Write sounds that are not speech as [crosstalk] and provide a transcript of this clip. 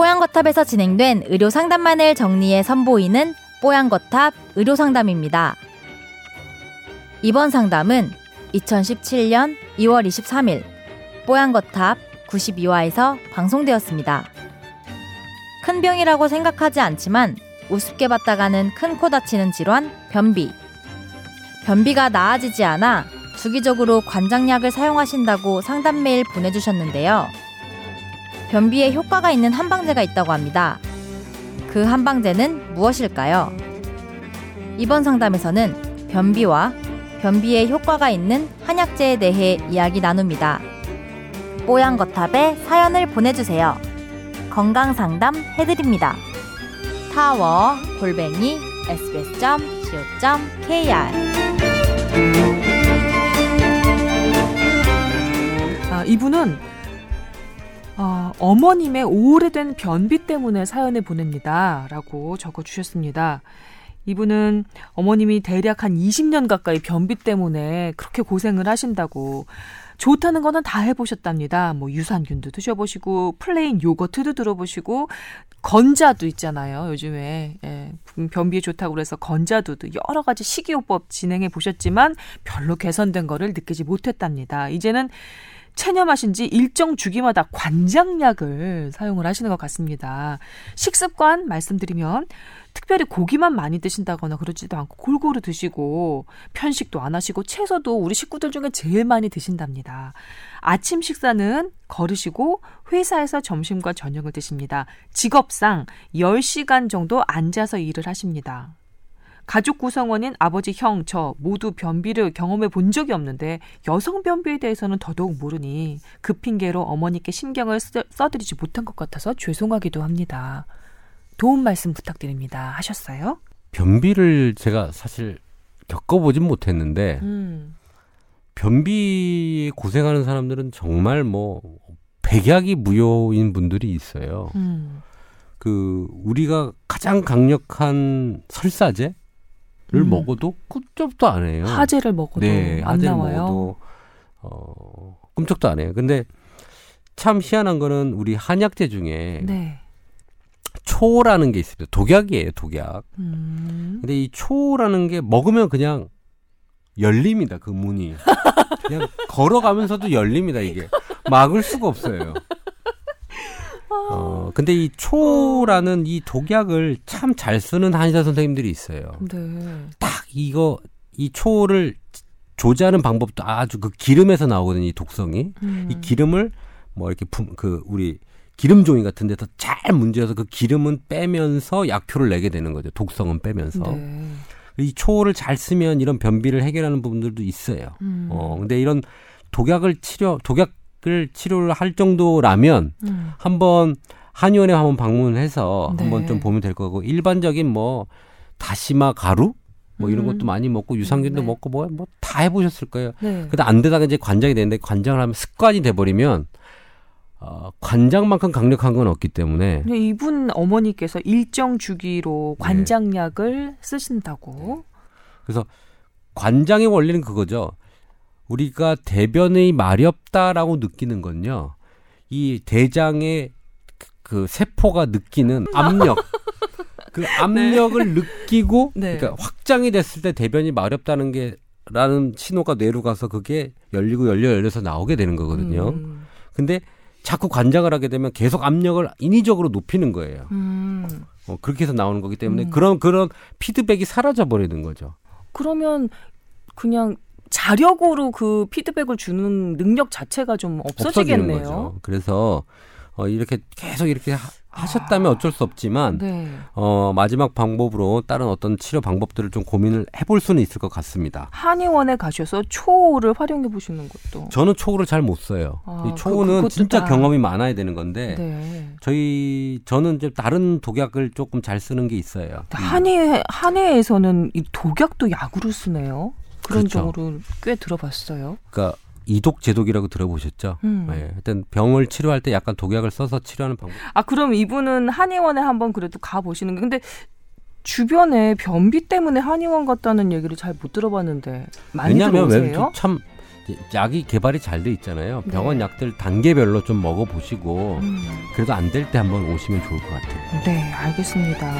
뽀양거탑에서 진행된 의료 상담만을 정리해 선보이는 뽀양거탑 의료 상담입니다. 이번 상담은 2017년 2월 23일 뽀양거탑 92화에서 방송되었습니다. 큰 병이라고 생각하지 않지만 우습게 봤다가는 큰 코 다치는 질환 변비. 변비가 나아지지 않아 주기적으로 관장약을 사용하신다고 상담 메일 보내주셨는데요. 변비에 효과가 있는 한방제가 있다고 합니다. 그 한방제는 무엇일까요? 이번 상담에서는 변비와 변비에 효과가 있는 한약제에 대해 이야기 나눕니다. 뽀얀거탑에 사연을 보내주세요. 건강상담 해드립니다. 타워 골뱅이 sbs.co.kr 아, 이분은 어, 어머님의 오래된 변비 때문에 사연을 보냅니다. 라고 적어주셨습니다. 이분은 어머님이 대략 한 20년 가까이 변비 때문에 그렇게 고생을 하신다고 좋다는 거는 다 해보셨답니다. 뭐 유산균도 드셔보시고 plain yogurt도 들어보시고 건자두 있잖아요. 요즘에 예, 변비에 좋다고 그래서 건자두도 여러 가지 식이요법 진행해 보셨지만 별로 개선된 거를 느끼지 못했답니다. 이제는 체념하신 지 일정 주기마다 관장약을 사용을 하시는 것 같습니다. 식습관 말씀드리면 특별히 고기만 많이 드신다거나 그러지도 않고 골고루 드시고 편식도 안 하시고 채소도 우리 식구들 중에 제일 많이 드신답니다. 아침 식사는 거르시고 회사에서 점심과 저녁을 드십니다. 직업상 10시간 정도 앉아서 일을 하십니다. 가족 구성원인 아버지, 형, 저 모두 변비를 경험해 본 적이 없는데 여성 변비에 대해서는 더더욱 모르니 그 핑계로 어머니께 신경을 써드리지 못한 것 같아서 죄송하기도 합니다. 도움 말씀 부탁드립니다. 하셨어요? 변비를 제가 사실 겪어보진 못했는데 음. 변비 고생하는 사람들은 정말 뭐 백약이 무효인 분들이 있어요. 음. 그 우리가 가장 강력한 설사제 를 음. 먹어도 끔찍도 안 해요. 하재를 먹어도 네, 안 나와요. 먹어도 어, 끔찍도 안 해요. 근데 참 희한한 거는 우리 한약재 중에 네. 초라는 게 있습니다. 독약이에요, 독약. 음. 근데 이 초라는 게 먹으면 그냥 열립니다, 그 문이. 그냥 [laughs] 걸어가면서도 열립니다, 이게. 막을 수가 없어요. 어, 근데 이 초라는 이 독약을 참 잘 쓰는 한의사 선생님들이 있어요. 네. 딱 이거 이 초를 조제하는 방법도 아주 그 기름에서 나오거든요, 이 독성이. 음. 이 기름을 뭐 이렇게 품, 그 우리 기름 종이 같은 데서 잘 문제여서 그 기름은 빼면서 약효를 내게 되는 거죠. 독성은 빼면서. 네. 이 초를 잘 쓰면 이런 변비를 해결하는 부분들도 있어요. 음. 어, 근데 이런 독약을 치료, 독약 을 치료를 할 정도라면 음. 한번 한의원에 한번 방문해서 네. 한번 좀 보면 될 거고 일반적인 뭐 다시마 가루 뭐 이런 음. 것도 많이 먹고 유산균도 네. 먹고 뭐 뭐 다 해보셨을 거예요. 네. 근데 안 되다가 이제 관장이 되는데 관장을 하면 습관이 돼버리면 어, 관장만큼 강력한 건 없기 때문에. 이분 어머니께서 일정 주기로 네. 관장약을 쓰신다고. 그래서 관장의 원리는 그거죠. 우리가 대변의 마렵다라고 느끼는 건요. 이 대장의 그 세포가 느끼는 압력. 그 압력을 네. 느끼고 네. 그러니까 확장이 됐을 때 대변이 마렵다는 게 라는 신호가 뇌로 가서 그게 열리고 열려 열려서 나오게 되는 거거든요. 음. 근데 자꾸 관장을 하게 되면 계속 압력을 인위적으로 높이는 거예요. 음. 어, 그렇게 해서 나오는 거기 때문에 음. 그런 그런 피드백이 사라져 버리는 거죠. 그러면 그냥 자력으로 그 피드백을 주는 능력 자체가 좀 없어지겠네요. 그래서 어, 이렇게 계속 이렇게 하, 하셨다면 어쩔 수 없지만 네. 어, 마지막 방법으로 다른 어떤 치료 방법들을 좀 고민을 해볼 수는 있을 것 같습니다. 한의원에 가셔서 초를 활용해 보시는 것도. 저는 초를 잘 못 써요. 아, 이 초는 그, 진짜 다. 경험이 많아야 되는 건데 네. 저희 저는 이제 다른 독약을 조금 잘 쓰는 게 있어요. 한의 한의에서는 이 독약도 약으로 쓰네요. 그런 그렇죠. 경우를 꽤 들어봤어요. 그러니까 이독 제독이라고 들어보셨죠? 음. 네. 일단 병을 치료할 때 약간 독약을 써서 치료하는 방법. 아 그럼 이분은 한의원에 한번 그래도 가 보시는 게 근데 주변에 변비 때문에 한의원 갔다는 얘기를 잘 못 들어봤는데 많이 왜냐면 들어오세요? 참 약이 개발이 잘 돼 있잖아요. 병원 네. 약들 단계별로 좀 먹어 보시고 음. 그래도 안 될 때 한번 오시면 좋을 것 같아요. 네, 알겠습니다.